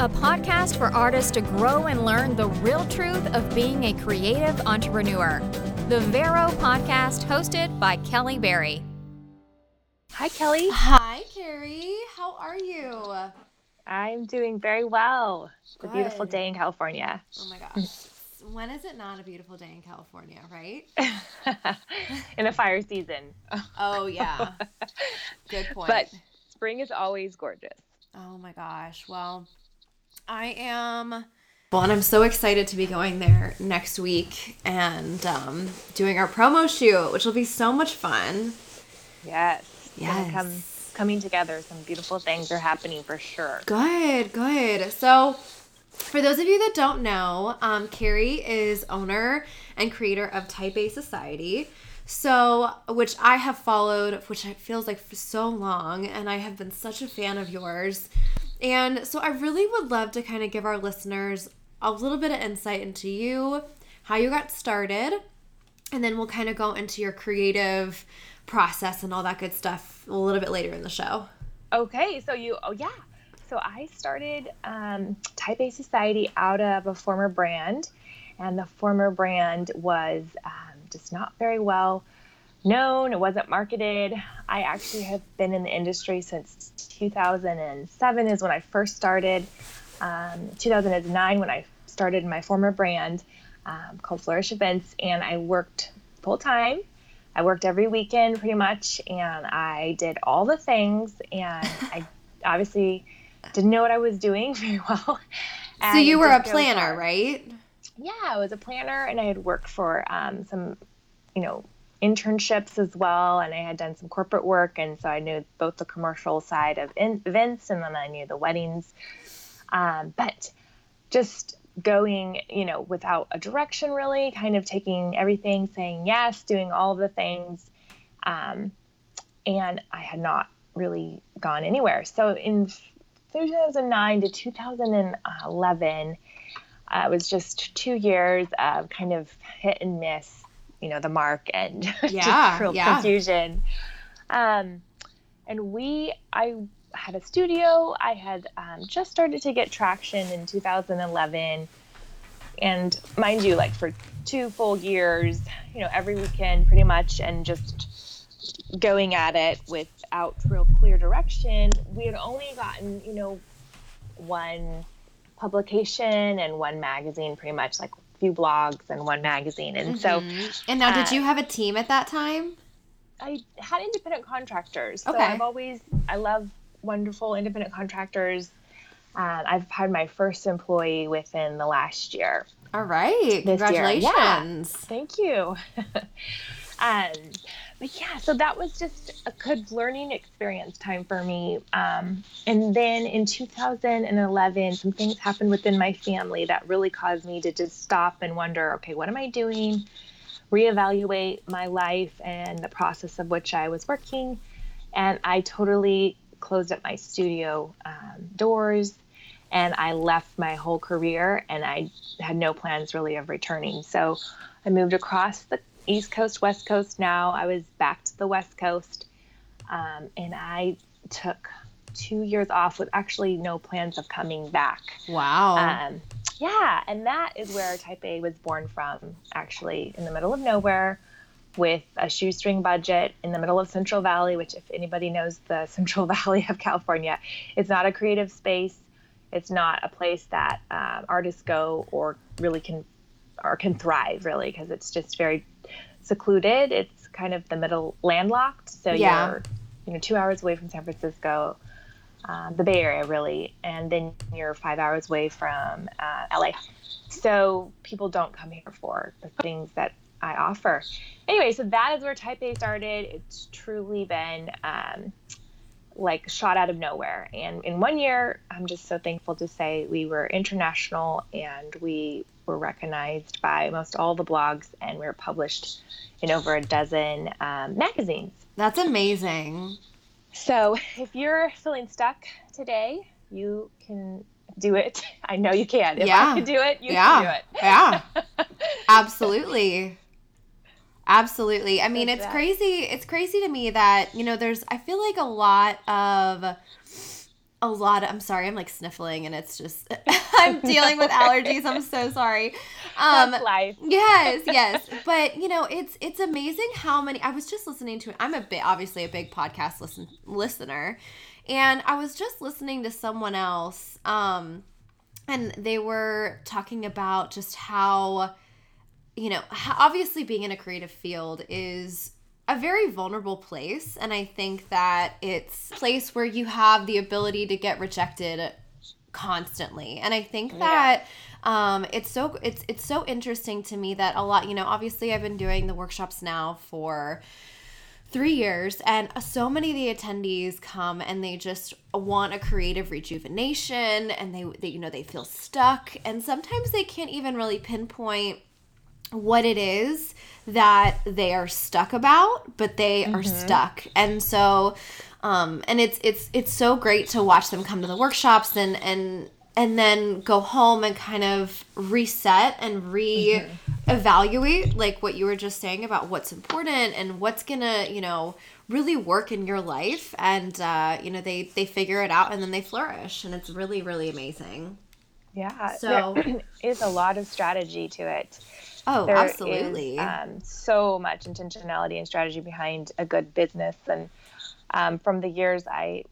a podcast for artists to grow and learn the real truth of being a creative entrepreneur. The Vero podcast, hosted by Kelly Berry. Hi, Kelly. Hi, Carrie. How are you? I'm doing very well. It's a beautiful day in California. Oh my gosh. when is it not a beautiful day in California, right? in the fire season. Oh, yeah. Good point. But spring is always gorgeous. oh my gosh. Well, I am. Well, and I'm so excited to be going there next week and um, doing our promo shoot, which will be so much fun. Yes. Yes. Come, coming together. Some beautiful things are happening for sure. Good, good. So, for those of you that don't know, um, Carrie is owner and creator of Type A Society. So, which I have followed, which feels like for so long, and I have been such a fan of yours. And so, I really would love to kind of give our listeners a little bit of insight into you, how you got started, and then we'll kind of go into your creative process and all that good stuff a little bit later in the show. Okay, so you, oh yeah. So I started um, Type A Society out of a former brand, and the former brand was um, just not very well known. It wasn't marketed. I actually have been in the industry since 2007 is when I first started. Um, 2009 when I started my former brand um, called Flourish Events, and I worked full time. I worked every weekend pretty much, and I did all the things, and I obviously didn't know what I was doing very well. So you were a planner, right? Yeah, I was a planner, and I had worked for um, some, you know, internships as well, and I had done some corporate work, and so I knew both the commercial side of in- events, and then I knew the weddings. Um, but just going, you know, without a direction really, kind of taking everything, saying yes, doing all the things. Um, and I had not really gone anywhere. So in 2009 to 2011, uh, it was just two years of kind of hit and miss, you know, the mark and Yeah, just real yeah. confusion. Um, and we, I had a studio. I had um, just started to get traction in 2011. And mind you, like for two full years, you know, every weekend pretty much, and just going at it without real clear direction, we had only gotten, you know, one publication and one magazine, pretty much like few blogs and one magazine. And so And now, did uh, you have a team at that time? I had independent contractors. So Okay. I've always, I love wonderful independent contractors. Um, I've had my first employee within the last year. All right. Congratulations. Thank you. um, but yeah, so that was just a good learning experience time for me. Um, and then in 2011, some things happened within my family that really caused me to just stop and wonder okay, what am I doing? Reevaluate my life and the process of which I was working. And I totally closed up my studio um, doors and I left my whole career and I had no plans really of returning. So I moved across the East Coast, West Coast now. I was back to the West Coast um, and I took two years off with actually no plans of coming back. Wow. Um, yeah, and that is where Type A was born from, actually, in the middle of nowhere with a shoestring budget in the middle of Central Valley, which, if anybody knows the Central Valley of California, it's not a creative space. It's not a place that um, artists go or really can or can thrive, really, because it's just very secluded. It's kind of the middle landlocked. So Yeah. you're, you know, two hours away from San Francisco um, the Bay Area, really, and then you're five hours away from uh, LA. So people don't come here for the things that I offer. Anyway, so that is where Type A started. It's truly been um, like shot out of nowhere. And in one year, I'm just so thankful to say we were international and we were recognized by most all the blogs and we were published in over a dozen um, magazines. That's amazing. So if you're feeling stuck today, you can do it. I know you can. If Yeah. I can do it, you yeah. can do it. yeah. Absolutely. Absolutely. I mean, it's that. crazy. It's crazy to me that, you know, there's, I feel like a lot of a lot of, I'm sorry, I'm like sniffling and it's just I'm dealing with allergies. I'm so sorry. Um That's life. yes, yes. But you know, it's it's amazing how many I was just listening to I'm a bit obviously a big podcast listen listener. And I was just listening to someone else, um, and they were talking about just how, you know, obviously being in a creative field is a very vulnerable place and i think that it's a place where you have the ability to get rejected constantly and i think that yeah. um, it's so it's it's so interesting to me that a lot you know obviously i've been doing the workshops now for three years and so many of the attendees come and they just want a creative rejuvenation and they, they you know they feel stuck and sometimes they can't even really pinpoint what it is that they are stuck about, but they mm-hmm. are stuck. And so um and it's it's it's so great to watch them come to the workshops and and and then go home and kind of reset and re evaluate like what you were just saying about what's important and what's gonna you know really work in your life. And uh, you know they they figure it out and then they flourish. And it's really really amazing. Yeah. So is a lot of strategy to it Oh, there absolutely. Is, um, so much intentionality and strategy behind a good business. And um, from the years I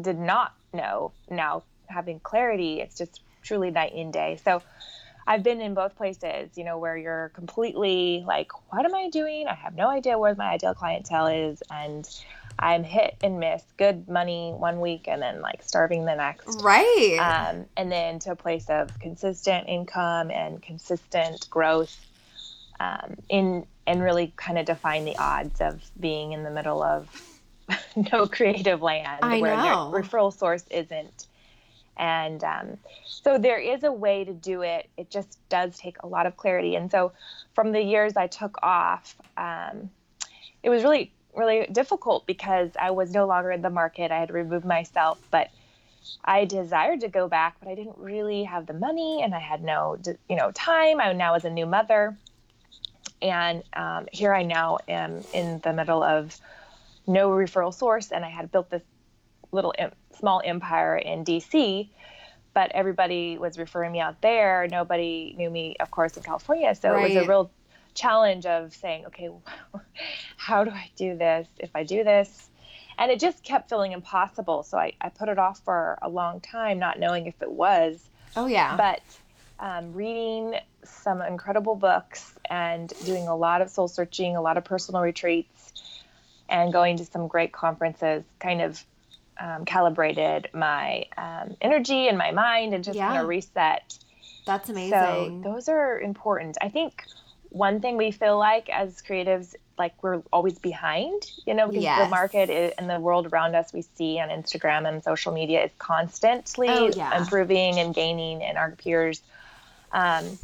did not know, now having clarity, it's just truly night and day. So I've been in both places, you know, where you're completely like, what am I doing? I have no idea where my ideal clientele is. And I'm hit and miss, good money one week and then like starving the next. Right. Um, and then to a place of consistent income and consistent growth um, in and really kind of define the odds of being in the middle of no creative land I where know. the referral source isn't. And um, so there is a way to do it. It just does take a lot of clarity. And so from the years I took off, um, it was really, really difficult because I was no longer in the market. I had removed myself, but I desired to go back, but I didn't really have the money and I had no, you know, time. I now was a new mother. And um, here I now am in the middle of no referral source, and I had built this little small empire in DC, but everybody was referring me out there. Nobody knew me, of course, in California. So right. it was a real challenge of saying, okay, how do I do this? If I do this, and it just kept feeling impossible. So I, I put it off for a long time, not knowing if it was. Oh yeah. But um, reading some incredible books and doing a lot of soul searching, a lot of personal retreats, and going to some great conferences kind of um, calibrated my um, energy and my mind and just yeah. kind of reset. That's amazing. So those are important. I think one thing we feel like as creatives, like we're always behind, you know, because yes. the market is, and the world around us we see on Instagram and social media is constantly oh, yeah. improving and gaining, and our peers um,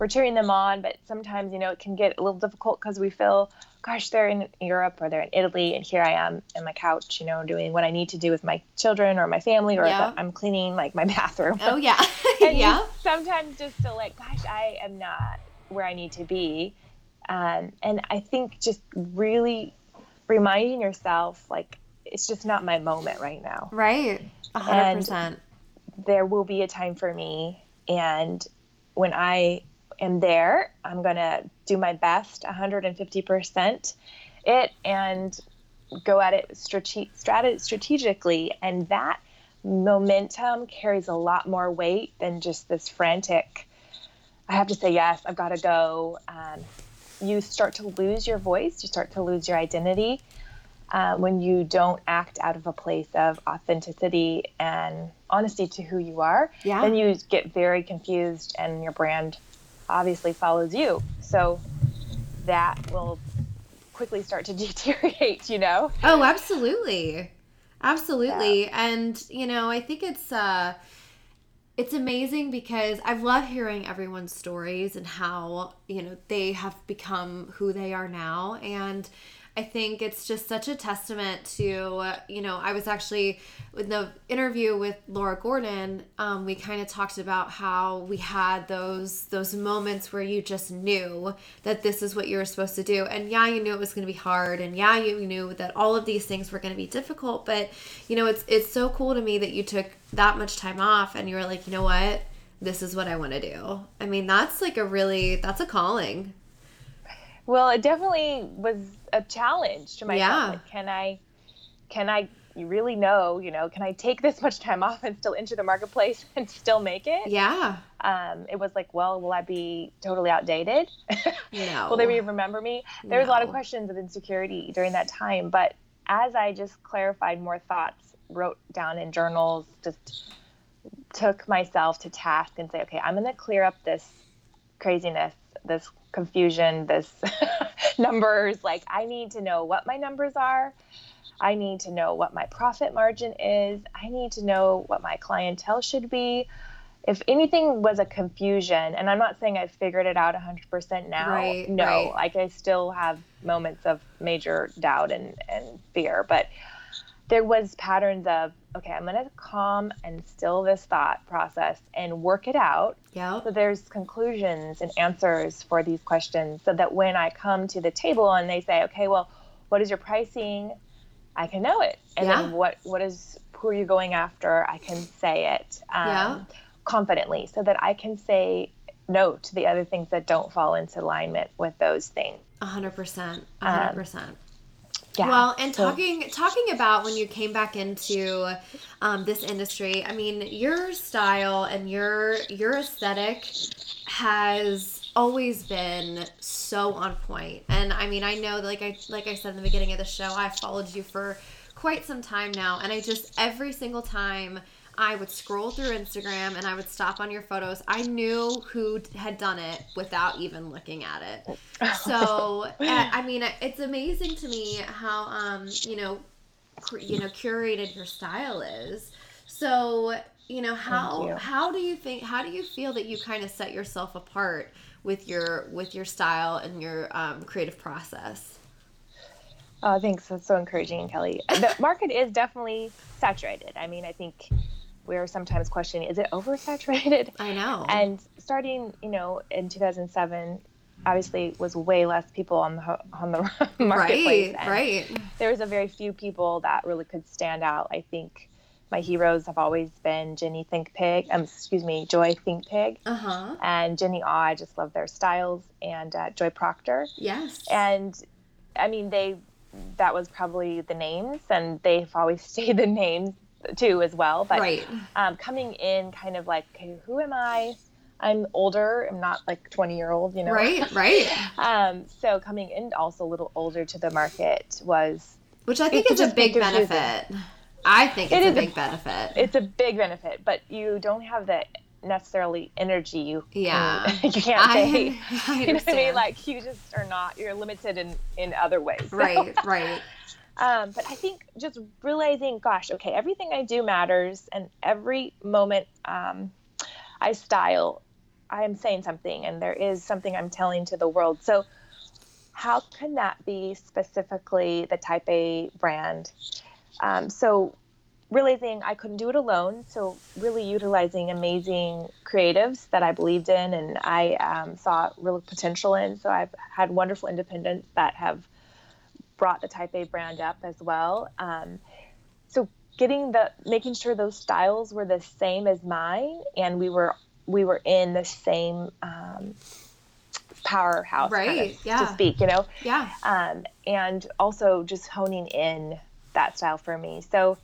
we're cheering them on, but sometimes, you know, it can get a little difficult because we feel, gosh, they're in Europe or they're in Italy, and here I am in my couch, you know, doing what I need to do with my children or my family, or yeah. I'm cleaning like my bathroom. Oh, yeah. and yeah. Sometimes just feel like, gosh, I am not where I need to be. Um, and I think just really reminding yourself, like, it's just not my moment right now. Right. 100%. And there will be a time for me. And when I am there, I'm going to do my best 150% it and go at it strate- strate- strategically. And that momentum carries a lot more weight than just this frantic, I have to say yes, I've got to go. Um, you start to lose your voice, you start to lose your identity. Uh, when you don't act out of a place of authenticity and honesty to who you are, yeah. then you get very confused and your brand obviously follows you. So that will quickly start to deteriorate, you know? Oh, absolutely. Absolutely. Yeah. And, you know, I think it's uh it's amazing because I love hearing everyone's stories and how, you know, they have become who they are now and I think it's just such a testament to, you know, I was actually with the interview with Laura Gordon, um, we kind of talked about how we had those those moments where you just knew that this is what you were supposed to do. And yeah, you knew it was going to be hard and yeah, you knew that all of these things were going to be difficult, but you know, it's it's so cool to me that you took that much time off and you were like, "You know what? This is what I want to do." I mean, that's like a really that's a calling. Well, it definitely was a challenge to myself. Yeah. Like, can I, can I really know, you know, can I take this much time off and still enter the marketplace and still make it? Yeah. Um, it was like, well, will I be totally outdated? No. will they even remember me? There was a lot of questions of insecurity during that time, but as I just clarified more thoughts, wrote down in journals, just took myself to task and say, okay, I'm going to clear up this craziness, this confusion, this numbers. Like, I need to know what my numbers are. I need to know what my profit margin is. I need to know what my clientele should be. If anything was a confusion, and I'm not saying I've figured it out 100% now, Right, no, right. like I still have moments of major doubt and, and fear, but there was patterns of, okay, I'm going to calm and still this thought process and work it out Yeah. so there's conclusions and answers for these questions so that when I come to the table and they say, okay, well, what is your pricing? I can know it. And Yeah. then what, what is, who are you going after? I can say it um, Yeah. confidently so that I can say no to the other things that don't fall into alignment with those things. A hundred percent. A hundred percent. Um, Yeah. Well, and So- talking talking about when you came back into um, this industry, I mean, your style and your your aesthetic has always been so on point. And I mean, I know, like I like I said in the beginning of the show, I followed you for quite some time now, and I just every single time. I would scroll through Instagram and I would stop on your photos. I knew who had done it without even looking at it. So, I mean, it's amazing to me how, um, you know, cur- you know, curated your style is. So, you know, how you. how do you think? How do you feel that you kind of set yourself apart with your with your style and your um, creative process? Oh, thanks. That's so encouraging, Kelly. The market is definitely saturated. I mean, I think we're sometimes questioning is it oversaturated? I know. And starting, you know, in 2007, obviously was way less people on the on the marketplace. right, right. There was a very few people that really could stand out. I think my heroes have always been Jenny Thigpen, um, excuse me, Joy Thigpen, Uh huh. and Jenny Aw. I just love their styles, and uh, Joy Proctor Yes. and I mean they that was probably the names and they've always stayed the names too as well but right. um, coming in kind of like okay who am I I'm older I'm not like 20 year old you know Right. Right. um, so coming in also a little older to the market was Which I think It is a big benefit. I think It it's a is a- big benefit. it's a big benefit but you don't have the necessarily energy you can- Yeah. you can't I, say I you know what I mean like you just are not you're limited in in other ways So- right. Right. Um, but I think just realizing, gosh, okay, everything I do matters, and every moment um, I style, I am saying something, and there is something I'm telling to the world. So, how can that be specifically the Type A brand? Um, so, realizing I couldn't do it alone, so really utilizing amazing creatives that I believed in and I um, saw real potential in. So, I've had wonderful independents that have brought the Type A brand up as well. Um, so getting the making sure those styles were the same as mine, and we were we were in the same um, powerhouse, kind of, Right, yeah. to speak, you know. Yeah. Um, and also just honing in that style for me. So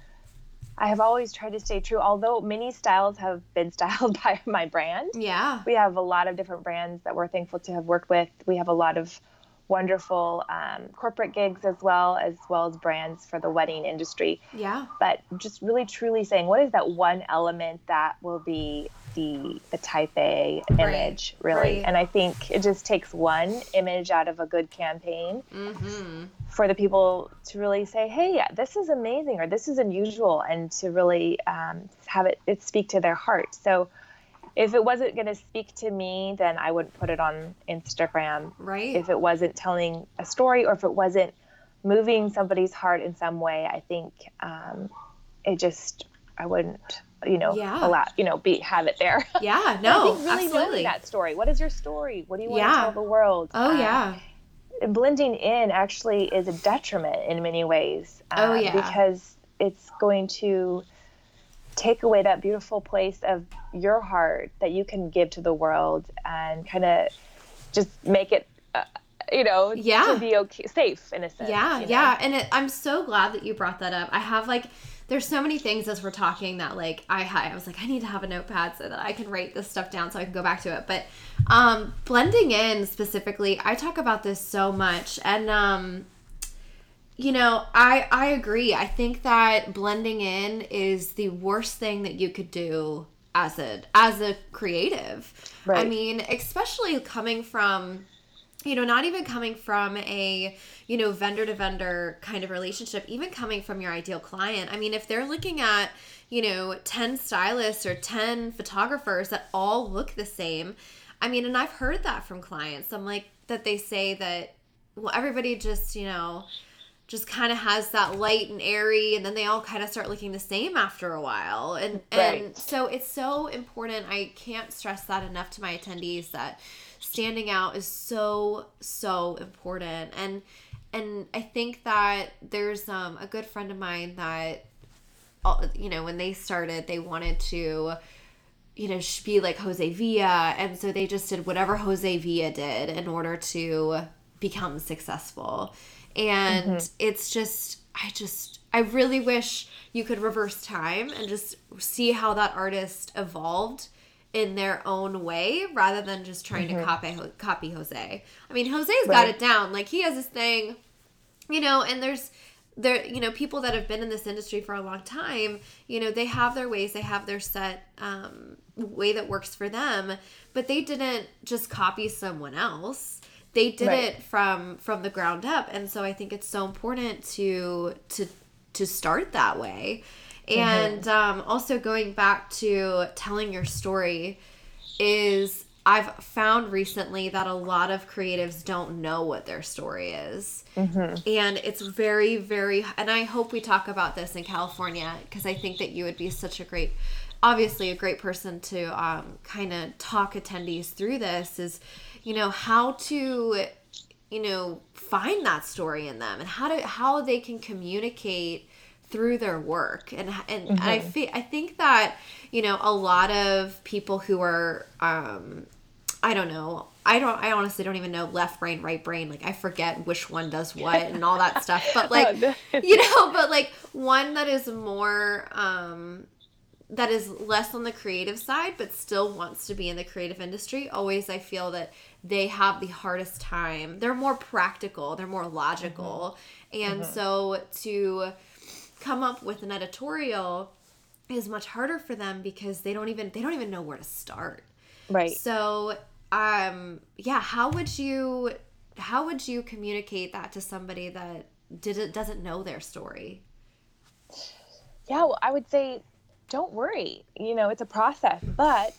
I have always tried to stay true, although many styles have been styled by my brand Yeah. we have a lot of different brands that we're thankful to have worked with. We have a lot of wonderful um, corporate gigs as well as well as brands for the wedding industry. Yeah. But just really truly saying, what is that one element that will be the the type A image, really? right. And I think it just takes one image out of a good campaign Mm-hmm. for the people to really say, "Hey, this is amazing," or "This is unusual," and to really um, have it, it speak to their heart. So, if it wasn't going to speak to me, then I wouldn't put it on Instagram. Right. If it wasn't telling a story, or if it wasn't moving somebody's heart in some way, I think um, it just I wouldn't you know Yeah. allow you know be have it there. Yeah, I no, think really absolutely. that story. What is your story? What do you want Yeah. to tell the world? Oh Um, yeah. blending in actually is a detriment in many ways. Oh, um, yeah. Because it's going to take away that beautiful place of your heart that you can give to the world and kind of just make it, uh, you know, Yeah. to be okay, safe in a sense. Yeah, you know? yeah, and it, I'm so glad that you brought that up. I have like, there's so many things as we're talking that like I. I was like, I need to have a notepad so that I can write this stuff down so I can go back to it. But um, blending in specifically, I talk about this so much, and um, you know, I I agree. I think that blending in is the worst thing that you could do as a as a creative. Right. I mean, especially coming from you know, not even coming from a, you know, vendor to vendor kind of relationship, even coming from your ideal client. I mean, if they're looking at, you know, 10 stylists or 10 photographers that all look the same, I mean, and I've heard that from clients. I'm like, that they say that, well, everybody just, you know, just kind of has that light and airy and then they all kind of start looking the same after a while. And and so it's so important i can't stress that enough to my attendees that standing out is so so important. And and i think that there's um a good friend of mine that you know when they started they wanted to you know be like jose villa and so they just did whatever jose villa did in order to become successful and it's just i just i really wish you could reverse time and just see how that artist evolved in their own way rather than just trying to copy copy jose. I mean jose's got it down. Like he has this thing you know and there's there you know people that have been in this industry for a long time you know they have their ways they have their set um, way that works for them but they didn't just copy someone else they did Right. it from from the ground up and so i think it's so important to to to start that way and um, also going back to telling your story is I've found recently that a lot of creatives don't know what their story is. And it's very, very, and I hope we talk about this in California because I think that you would be such a great, obviously, a great person to um, kind of talk attendees through this is, you know, how to, you know, find that story in them and how to, how they can communicate through their work and and I fe- I think that you know a lot of people who are um I don't know I don't I honestly don't even know left brain right brain like I forget which one does what and all that stuff but like Oh, no. you know but like one that is more um that is less on the creative side but still wants to be in the creative industry always i feel that they have the hardest time. They're more practical they're more logical. And so to come up with an editorial is much harder for them because they don't even they don't even know where to start. Right. so um yeah how would you how would you communicate that to somebody that didn't doesn't know their story? Yeah, well, I would say don't worry. You know, it's a process, but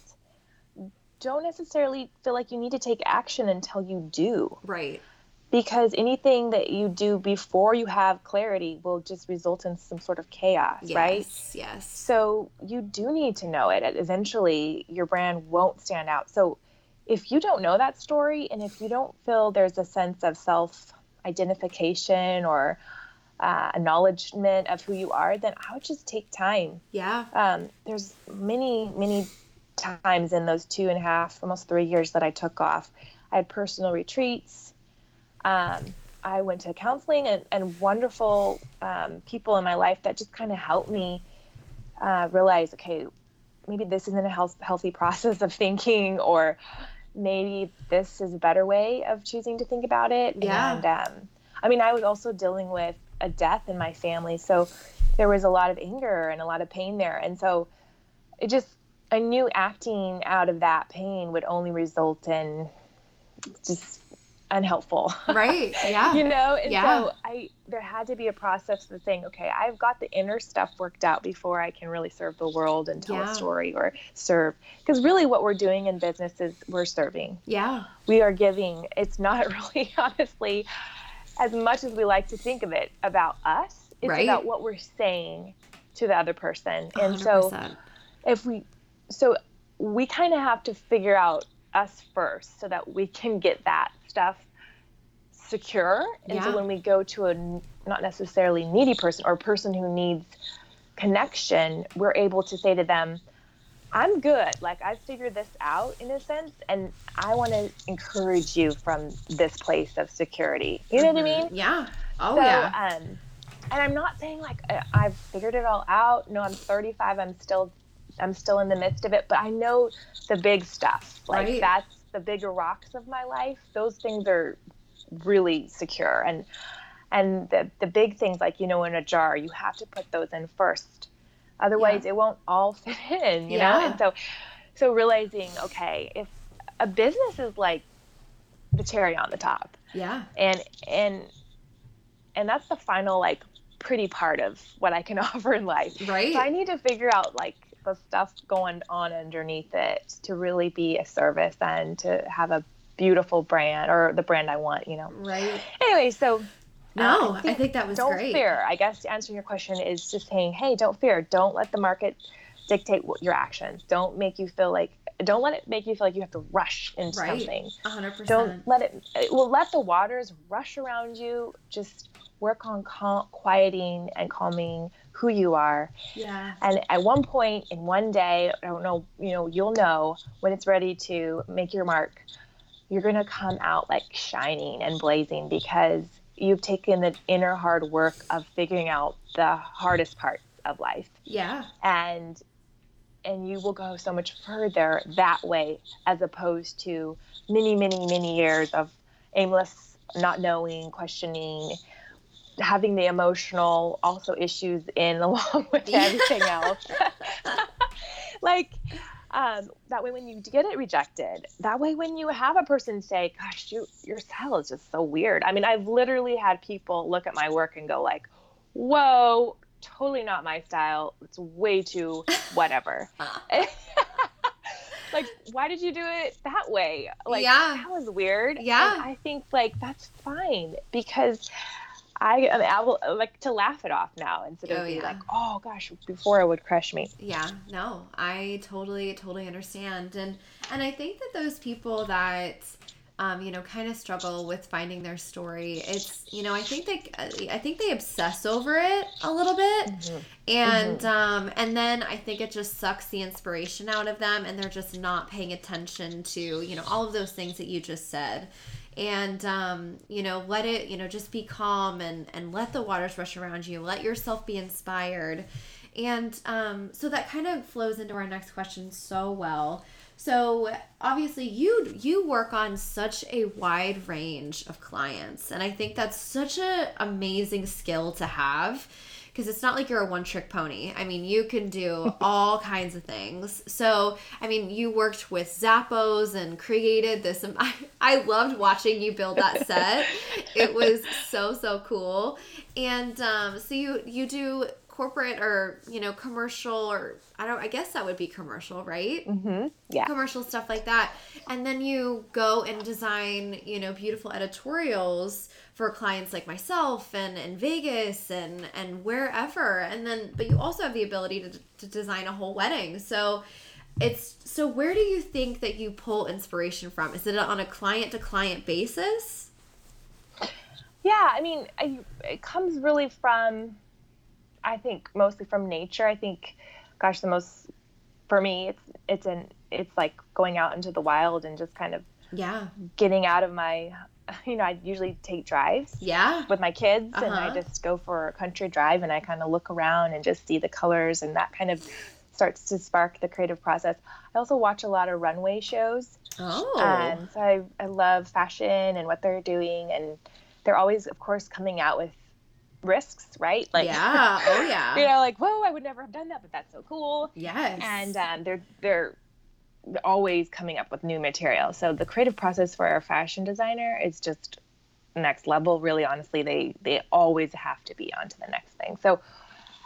don't necessarily feel like you need to take action until you do. right Because anything that you do before you have clarity will just result in some sort of chaos, right? yes right? yes So you do need to know it. Eventually, your brand won't stand out. So if you don't know that story and if you don't feel there's a sense of self identification or uh, acknowledgement of who you are, then I would just take time. yeah Um, there's many, many times in those two and a half, almost three years that I took off. I had personal retreats. Um, I went to counseling and, and wonderful um, people in my life that just kind of helped me uh, realize, okay, maybe this isn't a health, healthy process of thinking, or maybe this is a better way of choosing to think about it. Yeah. And um, I mean, I was also dealing with a death in my family, so there was a lot of anger and a lot of pain there, and so it just I knew acting out of that pain would only result in just unhelpful. right. Yeah. You know? And Yeah. so i there had to be a process of saying okay i've got the inner stuff worked out before i can really serve the world and tell Yeah. a story or serve. Because really what we're doing in business is we're serving. Yeah. We are giving. It's not really honestly as much as we like to think of it about us, it's Right. about what we're saying to the other person. And so 100%. if we so we kind of have to figure out us first so that we can get that stuff secure and Yeah. so when we go to a not necessarily needy person or a person who needs connection we're able to say to them i'm good like I've figured this out in a sense and i want to encourage you from this place of security you know what i mean Yeah. Oh so, yeah. um, and I'm not saying like I've figured it all out. No, I'm 35. I'm still, I'm still in the midst of it. But I know the big stuff. Like Right. that's the bigger rocks of my life. Those things are really secure. And and the the big things like you know in a jar, you have to put those in first. Otherwise, it won't all fit in. You know. And so, so realizing okay, if a business is like the cherry on the top yeah. and and and that's the final like pretty part of what I can offer in life. Right. So I need to figure out like the stuff going on underneath it to really be a service and to have a beautiful brand or the brand I want, you know. Right. Anyway, so No, uh, I think that was don't great. fear. I guess answering your question is just saying, hey, don't fear. Don't let the market dictate what your actions. Don't make you feel like don't let it make you feel like you have to rush into Right. something A hundred percent. don't let it will let the waters rush around you just work on cal- quieting and calming who you are Yeah. and at one point in one day i don't know you know you'll know when it's ready to make your mark you're going to come out like shining and blazing because you've taken the inner hard work of figuring out the hardest parts of life. Yeah. and and you will go so much further that way as opposed to many many many years of aimless not knowing questioning having the emotional also issues in along with everything else. Like um, that way when you get it rejected that way when you have a person say gosh you, your style is just so weird. I mean i've literally had people look at my work and go like whoa totally not my style. It's way too whatever. Like why did you do it that way? Like Yeah. that was weird. Yeah. and i think like that's fine because I, I, will like to laugh it off now instead of Oh, yeah. like, oh gosh, before it would crush me. Yeah, no, I totally, totally understand, and and I think that those people that, um, you know, kind of struggle with finding their story, it's you know, I think they, I think they obsess over it a little bit, and um, and then I think it just sucks the inspiration out of them, and they're just not paying attention to you know all of those things that you just said. And um, you know, let it, you know, just be calm and and let the waters rush around you. Let yourself be inspired. And um, so that kind of flows into our next question so well. So obviously you you work on such a wide range of clients and I think that's such an amazing skill to have because it's not like you're a one trick pony. I mean, you can do all kinds of things. So, I mean, you worked with Zappos and created this. I, I loved watching you build that set. it was so so cool. And um, so you you do corporate or you know commercial or I don't I guess that would be commercial, right? Mm-hmm. Yeah. commercial stuff like that and then you go and design you know beautiful editorials for clients like myself and in vegas and and wherever and then but you also have the ability to, to design a whole wedding so it's so where do you think that you pull inspiration from is it on a client to client basis Yeah, I mean, I, it comes really from, I think, mostly from nature. I think, gosh, the most for me, it's it's an it's like going out into the wild and just kind of yeah getting out of my, you know, I usually take drives yeah with my kids and I Uh-huh. just go for a country drive and I kind of look around and just see the colors and that kind of starts to spark the creative process. I also watch a lot of runway shows. oh Um, so I, I love fashion and what they're doing, and they're always, of course, coming out with risks, right? Like, yeah oh yeah you know, like whoa, I would never have done that, but that's so cool. yes And um, they're they're always coming up with new material. So the creative process for a fashion designer is just next level. Really, honestly, they they always have to be on to the next thing. So.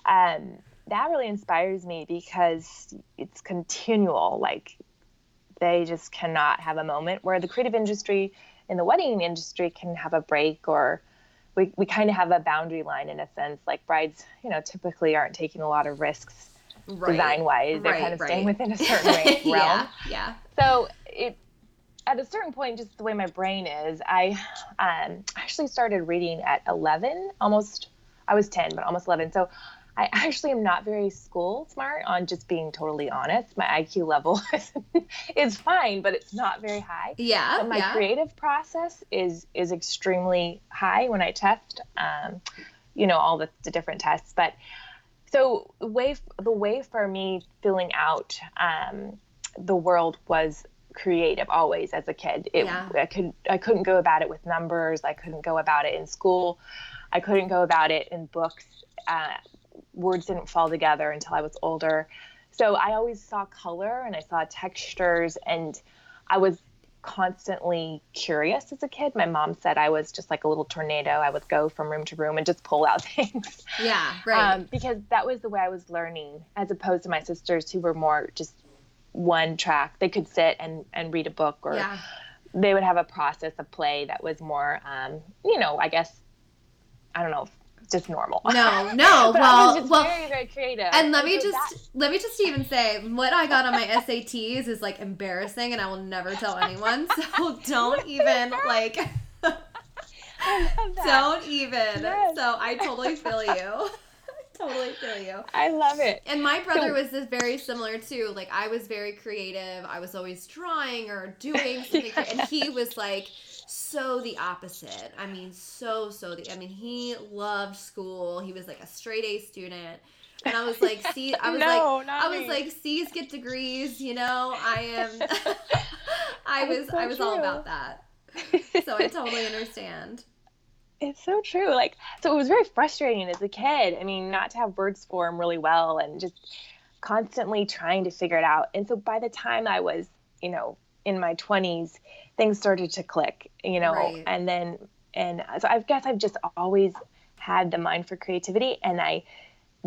Um, that really inspires me because it's continual. Like they just cannot have a moment where the creative industry in the wedding industry can have a break or we, we kind of have a boundary line in a sense. Like brides, you know, typically aren't taking a lot of risks right. design wise. They're right, kind of right. staying within a certain range, realm. yeah, yeah. So it at a certain point, just the way my brain is, I um, actually started reading at 11, almost, I was 10, but almost 11. So I actually am not very school smart on just being totally honest. My IQ level is, is fine, but it's not very high. Yeah. But my yeah. creative process is is extremely high when I test, um, you know, all the, the different tests. But so the way the way for me filling out um, the world was creative always as a kid. It, yeah. I could I couldn't go about it with numbers. I couldn't go about it in school. I couldn't go about it in books. Uh, words didn't fall together until I was older. So I always saw color and I saw textures and I was constantly curious as a kid. My mom said I was just like a little tornado. I would go from room to room and just pull out things. Yeah, right. Um, because that was the way I was learning, as opposed to my sisters who were more just one track. They could sit and, and read a book or yeah. they would have a process of play that was more, um, you know, I guess, I don't know, just normal. No, no. well, well, very, very creative. And let me just that... let me just even say what I got on my SATs is like embarrassing, and I will never tell anyone. So don't even like. don't even. Yes. So I totally feel you. totally feel you. I love it. And my brother was this very similar too. Like I was very creative. I was always drawing or doing something, yeah. and he was like so the opposite. I mean, so so the. I mean, he loved school. He was like a straight A student. And I was like, see, I was no, like, I was me. like, C's get degrees, you know. I am, I was, so I was true. all about that. So I totally understand. It's so true. Like, so it was very frustrating as a kid. I mean, not to have words form really well and just constantly trying to figure it out. And so by the time I was, you know, in my 20s, things started to click, you know, right. and then, and so I guess I've just always had the mind for creativity and I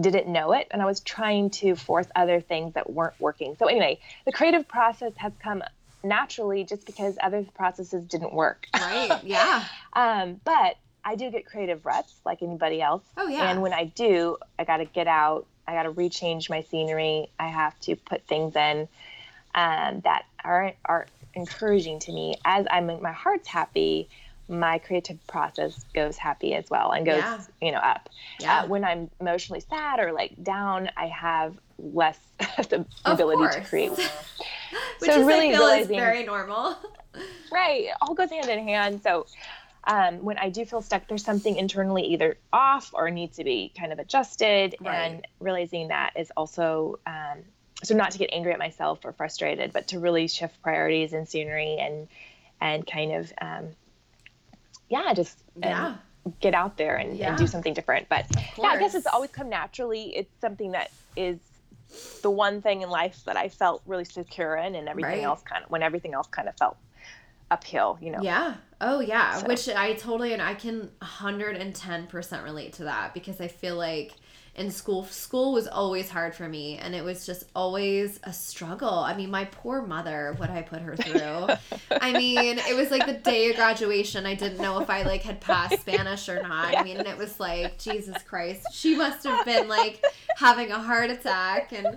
didn't know it. And I was trying to force other things that weren't working. So, anyway, the creative process has come naturally just because other processes didn't work. Right. Yeah. um, but I do get creative ruts like anybody else. Oh yeah. And when I do, I got to get out. I got to rechange my scenery. I have to put things in um, that aren't are encouraging to me. As I'm my heart's happy, my creative process goes happy as well and goes yeah. you know up. Yeah. Uh, when I'm emotionally sad or like down, I have less the ability to create. Which so is, really I feel is very normal. right, it all goes hand in hand. So um, when I do feel stuck, there's something internally either off or needs to be kind of adjusted. Right. And realizing that is also um, so not to get angry at myself or frustrated, but to really shift priorities and scenery and and kind of um, yeah, just yeah. get out there and, yeah. and do something different. But yeah, I guess it's always come naturally. It's something that is the one thing in life that I felt really secure in, and everything right. else kind of when everything else kind of felt uphill, you know. Yeah. Oh yeah, so. which I totally and I can 110% relate to that because I feel like in school school was always hard for me and it was just always a struggle. I mean my poor mother what i put her through. I mean it was like the day of graduation. I didn't know if i like had passed spanish or not. I mean it was like jesus christ. She must have been like having a heart attack and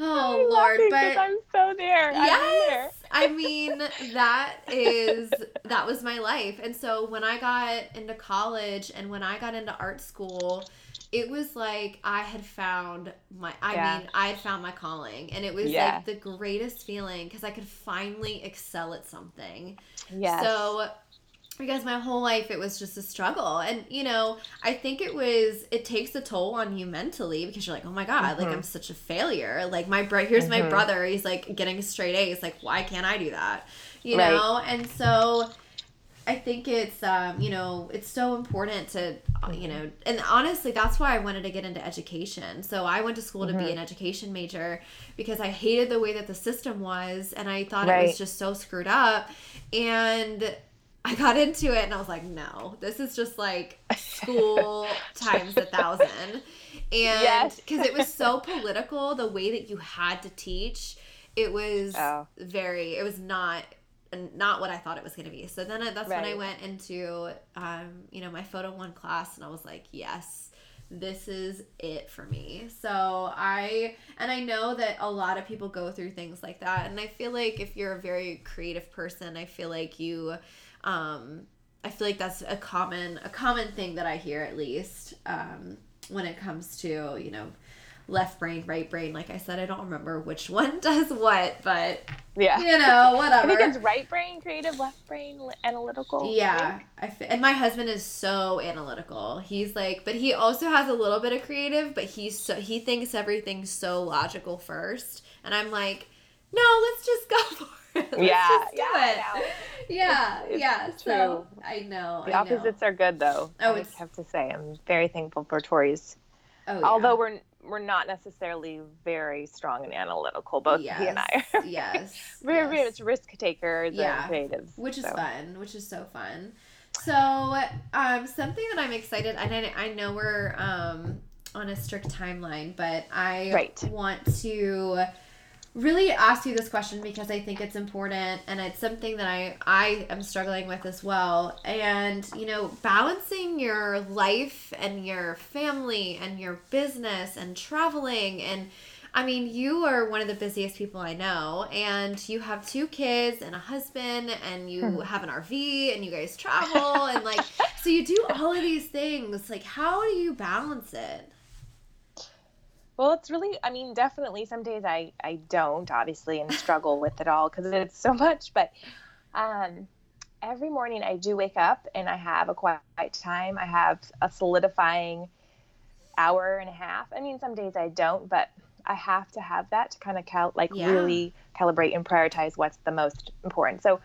oh lord but i'm so there. Yes! there. I mean, that is that was my life. And so when I got into college and when I got into art school, it was like I had found my I yeah. mean I had found my calling and it was yeah. like the greatest feeling because I could finally excel at something. Yeah. So because my whole life it was just a struggle and you know i think it was it takes a toll on you mentally because you're like oh my god mm-hmm. like i'm such a failure like my bro here's mm-hmm. my brother he's like getting straight a's like why can't i do that you right. know and so I think it's um, you know it's so important to uh, you know and honestly that's why I wanted to get into education. So I went to school mm-hmm. to be mm-hmm. an education major because I hated the way that the system was and I thought right. it was just so screwed up and I got into it and I was like no, this is just like school times a thousand. And because yes. it was so political the way that you had to teach, it was oh. very it was not not what I thought it was going to be. So then I, that's when I went into, um, you know, my photo one class and I was like, yes, this is it for me. So I, and I know that a lot of people go through things like that. And I feel like if you're a very creative person, I feel like you, um, I feel like that's a common, a common thing that I hear at least, um, when it comes to, you know, left brain, right brain. Like I said, I don't remember which one does what, but Yeah. you know, I whatever. think it's right brain creative, left brain analytical. Yeah, I f- and my husband is so analytical. He's like, but he also has a little bit of creative, but he's so he thinks everything's so logical first, and I'm like, no, let's just go for it. Let's Yeah, just do yeah, it. Yeah, It's yeah. So true. I know. The I opposites are good though. Oh, I it's- have to say, I'm very thankful for Tori's. know. Oh, yeah. Although we're we're not necessarily very strong and analytical, both he and I. Yes, are yes, very, yes. much risk takers Yeah, and creatives. which is so. fun which is so fun so um something that i'm excited and i, I know we're um on a strict timeline but i Right. want to really ask you this question because i think it's important and it's something that i i am struggling with as well and you know balancing your life and your family and your business and traveling and I mean, you are one of the busiest people I know, and you have two kids and a husband, and you hmm. have an RV, and you guys travel, and like, so you do all of these things. Like, how do you balance it? Well, it's really, I mean, definitely some days I, I don't, obviously, and struggle with it all because it's so much. But um, every morning I do wake up and I have a quiet time. I have a solidifying hour and a half. I mean, some days I don't, but I have to have that to kind of cal- like Yeah. really calibrate and prioritize what's the most important. So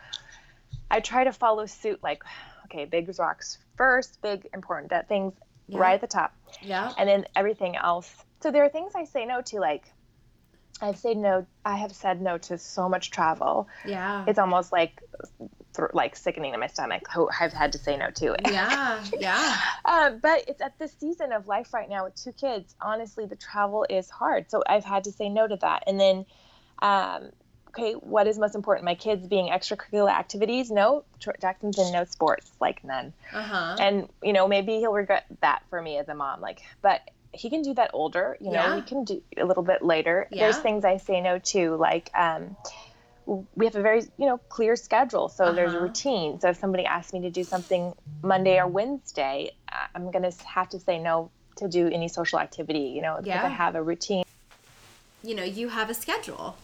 I try to follow suit, like, okay, big rocks first, big important that things Yeah. right at the top Yeah. and then everything else. So there are things I say no to, like I've said no. I have said no to so much travel. Yeah. It's almost like th- like sickening in my stomach. Who I've had to say no to it. yeah. Yeah. Um, but it's at this season of life right now with two kids. Honestly, the travel is hard, so I've had to say no to that. And then, um, okay, what is most important? My kids being extracurricular activities? No. Jackson's in no sports, like none Uh huh. and you know maybe he'll regret that for me as a mom like but he can do that older you know Yeah. he can do a little bit later Yeah. there's things i say no to like um we have a very you know clear schedule so there's a Uh-huh. routine so if somebody asks me to do something monday or wednesday i'm going to have to say no to do any social activity you know because Yeah. i have a routine You know, you have a schedule.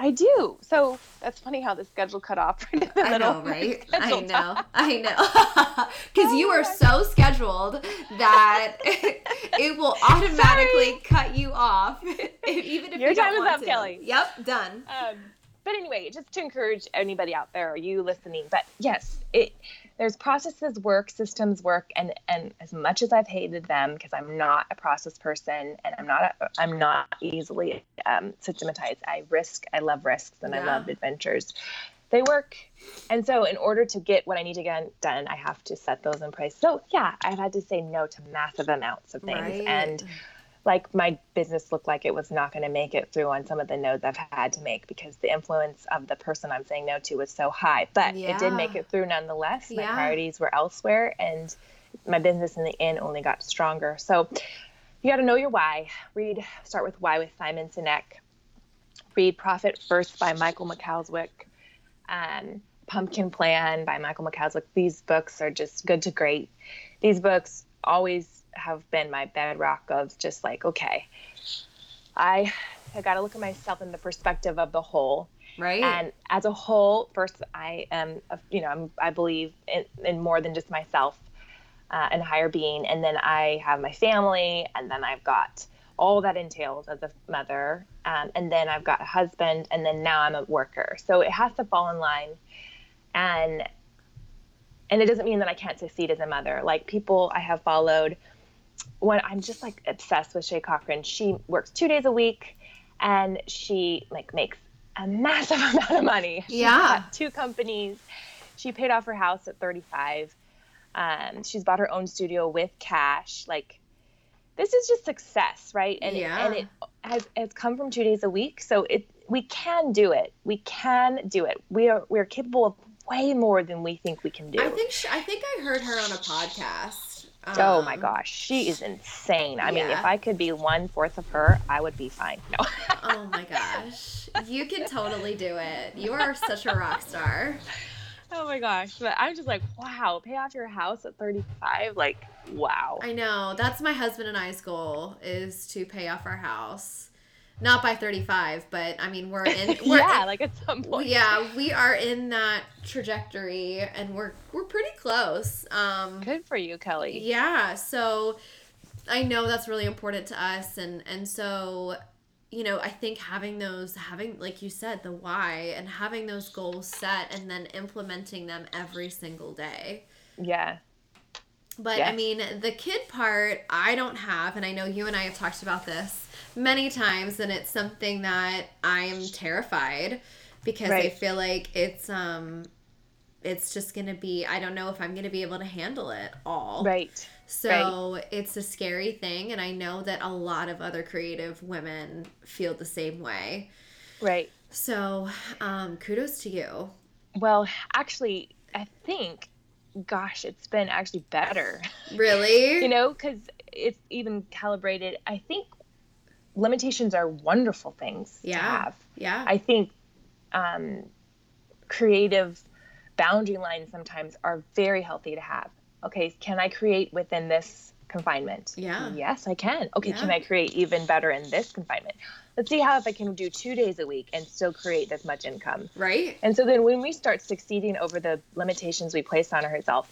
I do so that's funny how the schedule cut off right in the I middle know, right? I know. I know. Because Oh you are so scheduled that it will automatically cut you off, even if Your you don't time is up, to. Kelly. Yep, done. um, but anyway, just to encourage anybody out there, or you listening, but yes, it there's processes work, systems work, and and as much as I've hated them because I'm not a process person and I'm not a, I'm not easily um, systematized. I risk, I love risks, and I love adventures. They work, and so in order to get what I need to get done, I have to set those in place. So yeah, I've had to say no to massive amounts of things, Right. and like my business looked like it was not going to make it through on some of the no's I've had to make because the influence of the person I'm saying no to was so high. But it did make it through nonetheless. My Yeah. priorities were elsewhere and my business in the end only got stronger. So you got to know your why. Read, start with Why with Simon Sinek. Read Profit First by Michael Michalowicz. Um, Pumpkin Plan by Michael Michalowicz. These books are just good to great. These books always have been my bedrock of just like, okay, I I got to look at myself in the perspective of the whole. Right? And as a whole, first, I am, a- you know, I'm, I believe in, in more than just myself uh, and higher being. And then I have my family, and then I've got all that entails as a mother. Um, and then I've got a husband, and then now I'm a worker. So it has to fall in line. And and it doesn't mean that I can't succeed as a mother. Like people I have followed, when I'm just like obsessed with Shay Cochrane. She works two days a week, and she like makes a massive amount of money. She's Yeah. two companies. She paid off her house at 35. Um, she's bought her own studio with cash. Like this is just success, right? And Yeah. and it has has come from two days a week. So it we can do it. We can do it. We are we are capable of way more than we think we can do. I think she, I think I heard her on a podcast. Oh my Um, gosh, she is insane. I mean, if I could be one fourth of her, I would be fine. No. Oh my gosh. You can totally do it. You are such a rock star. oh my gosh, but I'm just like, wow, pay off your house at 35, like, wow. I know. That's my husband and I's goal is to pay off our house. Not by 35, but I mean, we're in we're yeah, in- like at some point. yeah, we are in that trajectory and we're we're pretty close. Um Good for you, Kelly. Yeah, so I know that's really important to us and and so you know, I think having those having like you said the why and having those goals set and then implementing them every single day. Yeah. But I mean, the kid part I don't have and I know you and I have talked about this many times and it's something that I'm terrified because I feel like it's um it's just going to be I don't know if I'm going to be able to handle it all. Right. So it's a scary thing, and I know that a lot of other creative women feel the same way. Right. So um, kudos to you. Well, actually, I think, gosh, it's been actually better. Really? you know, because it's even calibrated. I think limitations are wonderful things Yeah. to have. yeah. I think um, creative boundary lines sometimes are very healthy to have. Okay, can I create within this confinement? Yeah. Yes, I can. Okay, can I create even better in this confinement? Let's see how if I can do two days a week and still create this much income. right? And so then when we start succeeding over the limitations we place on ourselves,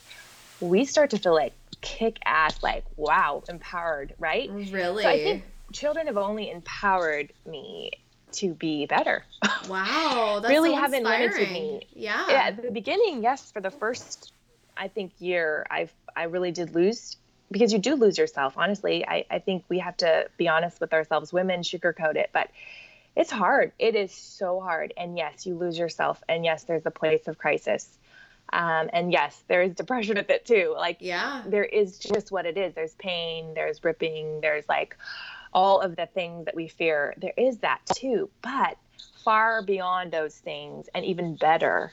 we start to feel like kick ass, like, wow, empowered, right? Really? So I think children have only empowered me to be better. wow. That's really so haven't limited me. Yeah. Yeah, at the beginning, yes, for the first, I think year, I I really did lose because you do lose yourself. Honestly, I I think we have to be honest with ourselves. Women sugarcoat it, but it's hard. It is so hard. And yes, you lose yourself. And yes, there's a place of crisis. Um, and yes, there is depression with it too. Like Yeah. there is just what it is. There's pain, there's ripping, there's like all of the things that we fear. There is that too. But far beyond those things, and even better,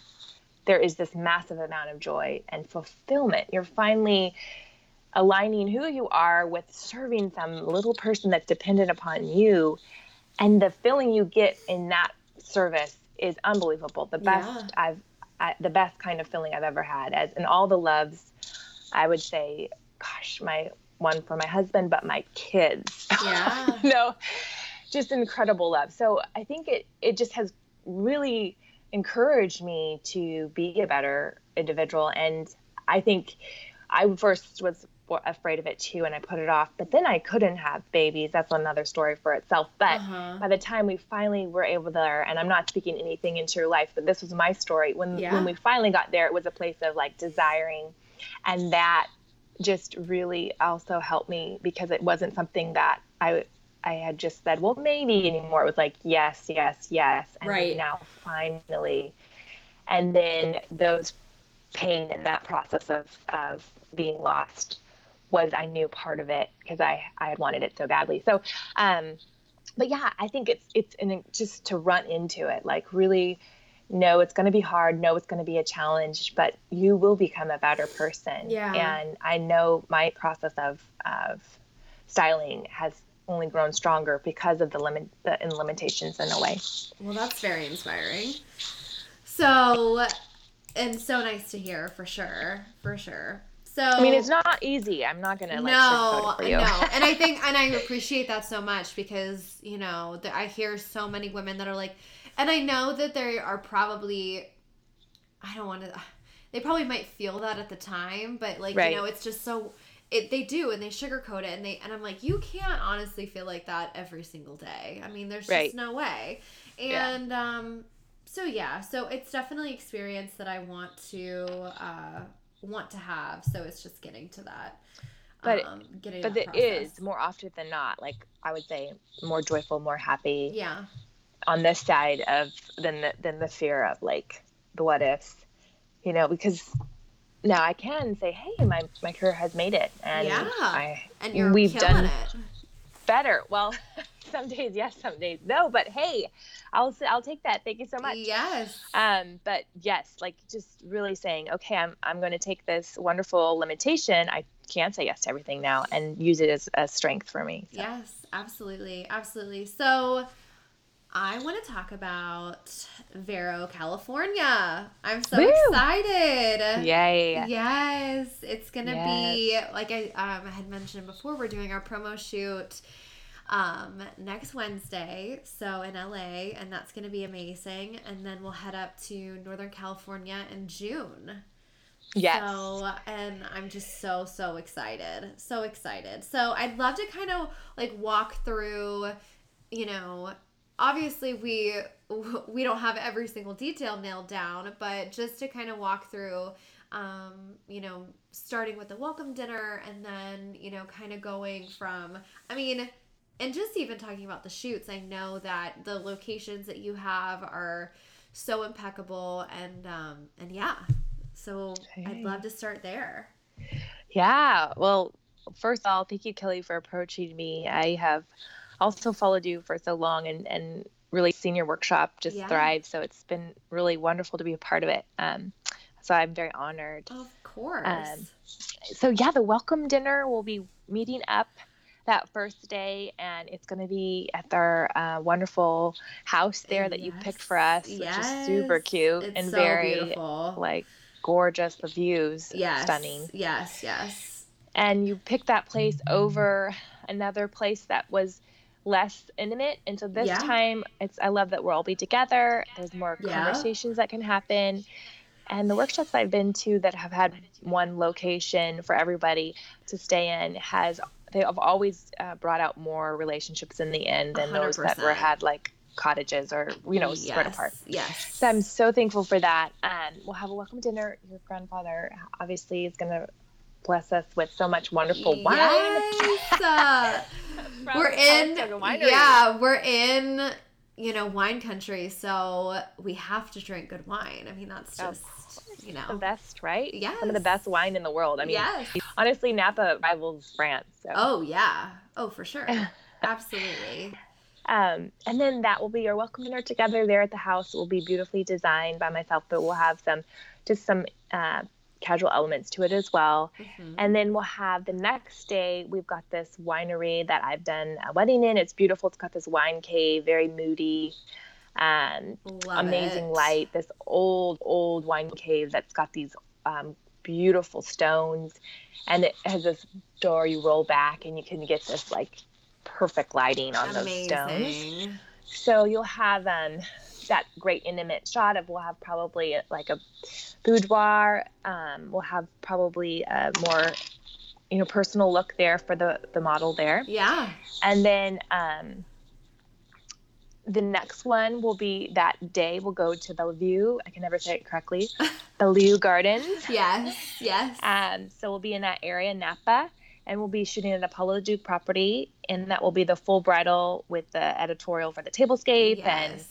there is this massive amount of joy and fulfillment. You're finally aligning who you are with serving some little person that's dependent upon you. And the feeling you get in that service is unbelievable. The best Yeah. I've, I, the best kind of feeling I've ever had. As in all the loves, I would say, gosh, my one for my husband, but my kids. Yeah. no, just incredible love. So I think it it just has really encouraged me to be a better individual. And I think I first was afraid of it too, and I put it off. But then I couldn't have babies. That's another story for itself. But Uh-huh. by the time we finally were able there, and I'm not speaking anything into your life, but this was my story. When Yeah. when we finally got there, it was a place of like desiring, and that just really also helped me because it wasn't something that I I had just said, well, maybe anymore. It was like yes, yes, yes, and Right. now finally, and then those pain and that process of of being lost was I knew part of it because I I had wanted it so badly. So, um, but yeah, I think it's it's an, just to run into it, like really know it's going to be hard, No, it's going to be a challenge, but you will become a better person. Yeah. And I know my process of of styling has only grown stronger because of the limit the limitations in a way. Well, that's very inspiring. So, and so nice to hear for sure, for sure. So I mean, it's not easy. I'm not going to like no, no, and I think, and I appreciate that so much because you know that I hear so many women that are like, and I know that there are probably, I don't want to, they probably might feel that at the time, but like Right. you know, it's just so. It, they do and they sugarcoat it and they and I'm like you can't honestly feel like that every single day. I mean there's Right. just no way. Yeah. And um so yeah, so it's definitely experience that I want to uh want to have. So it's just getting to that. But- um, getting but it process. is more often than not like i would say more joyful more happy Yeah. On this side of than the than the fear of like the what ifs you know because now i can say hey my my career has made it and Yeah. i And you're we've done it. better well some days yes, some days no. But hey, I'll I'll take that. Thank you so much. Yes. Um, but yes, like just really saying, okay, I'm I'm going to take this wonderful limitation. I can't say yes to everything now, and use it as a strength for me. So. Yes, absolutely, absolutely. So. I want to talk about Vero, California. I'm so Woo! excited. Yay. Yes, it's going to yes. be, like I, um, I had mentioned before, we're doing our promo shoot um, next Wednesday, so in LA, and that's going to be amazing. And then we'll head up to Northern California in June. Yes. So, and I'm just so, so excited. So excited. So, I'd love to kind of like walk through, you know, obviously we we don't have every single detail nailed down but just to kind of walk through um, you know starting with the welcome dinner and then you know kind of going from i mean and just even talking about the shoots i know that the locations that you have are so impeccable and um and yeah so hey. i'd love to start there yeah well first of all thank you kelly for approaching me i have also followed you for so long and and really seen your workshop just yeah. thrive. So it's been really wonderful to be a part of it. Um, so I'm very honored. Of course. Um, so yeah, the welcome dinner will be meeting up that first day, and it's going to be at our uh, wonderful house there that you picked for us, yes. which is super cute it's and so very beautiful. like gorgeous. The views, yes. stunning. Yes, yes. And you picked that place over another place that was less intimate. And so this yeah. time, it's I love that we'll all be together. There's more yeah. conversations that can happen. And the workshops I've been to that have had one location for everybody to stay in has they have always uh, brought out more relationships in the end than 100%. those that were had like cottages or you know yes. spread apart. Yes. So I'm so thankful for that. And we'll have a welcome dinner. Your grandfather obviously is going to bless us with so much wonderful wine. Yes. we're in yeah, we're in you know wine country, so we have to drink good wine. I mean, that's just you know the best, right? Yeah, some of the best wine in the world. I mean, yes. honestly, Napa rivals France. So. Oh yeah, oh for sure, absolutely. Um, and then that will be your welcome dinner together there at the house. It will be beautifully designed by myself, but we'll have some just some uh, casual elements to it as well. Mm-hmm. And then we'll have the next day, we've got this winery that I've done a wedding in. It's beautiful. It's got this wine cave, very moody, um, amazing it. light. This old, old wine cave that's got these um, beautiful stones. And it has this door you roll back and you can get this like perfect lighting on amazing. those stones. So you'll have um, that great intimate shot of we'll have probably like a boudoir. Um, we'll have probably a more you know personal look there for the the model there. Yeah. And then um, the next one will be that day we'll go to Bellevue. I can never say it correctly. Bellevue Gardens. Yes. Yes. Um, so we'll be in that area, Napa and we'll be shooting at the Paula Duke property, and that will be the full bridal with the editorial for the tablescape yes. and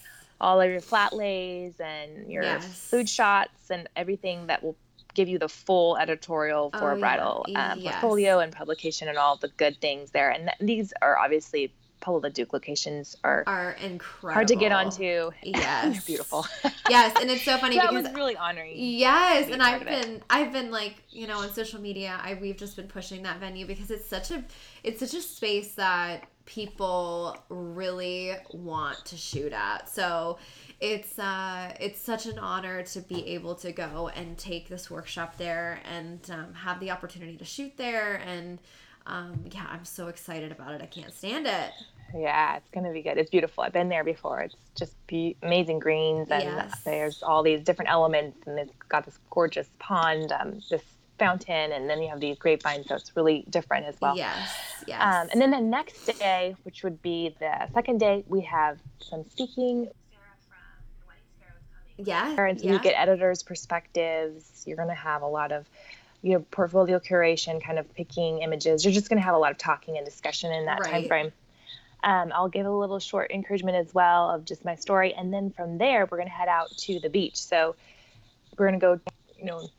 all of your flat lays and your yes. food shots and everything that will give you the full editorial for oh, a bridal yeah. um, yes. portfolio and publication and all the good things there. And th- these are obviously Paula Duke locations are are incredible, hard to get onto. Yes, they're beautiful. yes, and it's so funny that because was really honoring. Yes, and I've been I've been like you know on social media. I we've just been pushing that venue because it's such a it's such a space that people really want to shoot at. So it's uh it's such an honor to be able to go and take this workshop there and um, have the opportunity to shoot there and um, yeah i'm so excited about it i can't stand it yeah, it's gonna be good. It's beautiful. I've been there before. It's just be- amazing greens, and yes. there's all these different elements, and it's got this gorgeous pond, um, this fountain, and then you have these grapevines. So it's really different as well. Yes, yes. Um, and then the next day, which would be the second day, we have some speaking. Sarah from the White Sparrow is coming. Yeah. And yeah. you get editors' perspectives. You're going to have a lot of, you know, portfolio curation, kind of picking images. You're just going to have a lot of talking and discussion in that right. time frame. Um, I'll give a little short encouragement as well of just my story, and then from there we're going to head out to the beach. So we're going to go, you know,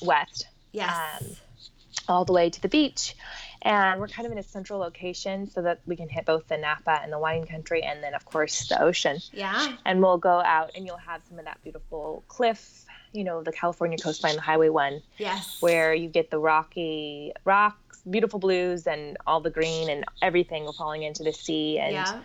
west. Yes. Um, all the way to the beach, and we're kind of in a central location so that we can hit both the Napa and the wine country, and then of course the ocean. Yeah. And we'll go out, and you'll have some of that beautiful cliff, you know, the California coastline, the Highway One, Yes. where you get the rocky rocks, beautiful blues, and all the green and everything falling into the sea, and yeah.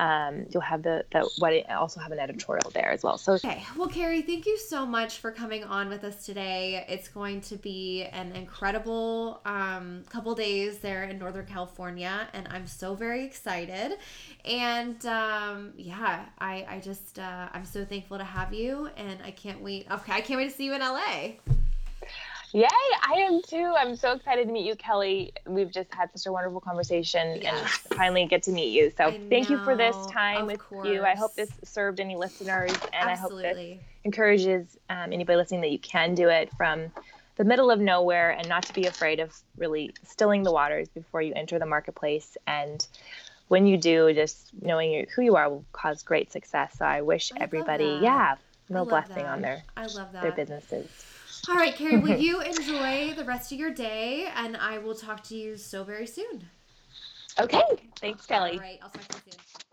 Um, you'll have the the wedding. Also have an editorial there as well. So Okay. Well, Carrie, thank you so much for coming on with us today. It's going to be an incredible um, couple days there in Northern California, and I'm so very excited. And um, yeah, I, I just uh, I'm so thankful to have you, and I can't wait. Okay, I can't wait to see you in LA. Yay, I am too. I'm so excited to meet you, Kelly. We've just had such a wonderful conversation Yes. and finally get to meet you. So I thank you for this time of with you. I hope this served any listeners and I hope this encourages um, anybody listening that you can do it from the middle of nowhere and not to be afraid of really stilling the waters before you enter the marketplace. And when you do, just knowing who you are will cause great success. So I wish I everybody, yeah, no blessing that. on their, I love that. their businesses. All right, Carrie, will you enjoy the rest of your day? And I will talk to you so very soon. Okay, thanks, Kelly. All right, I'll talk to you soon.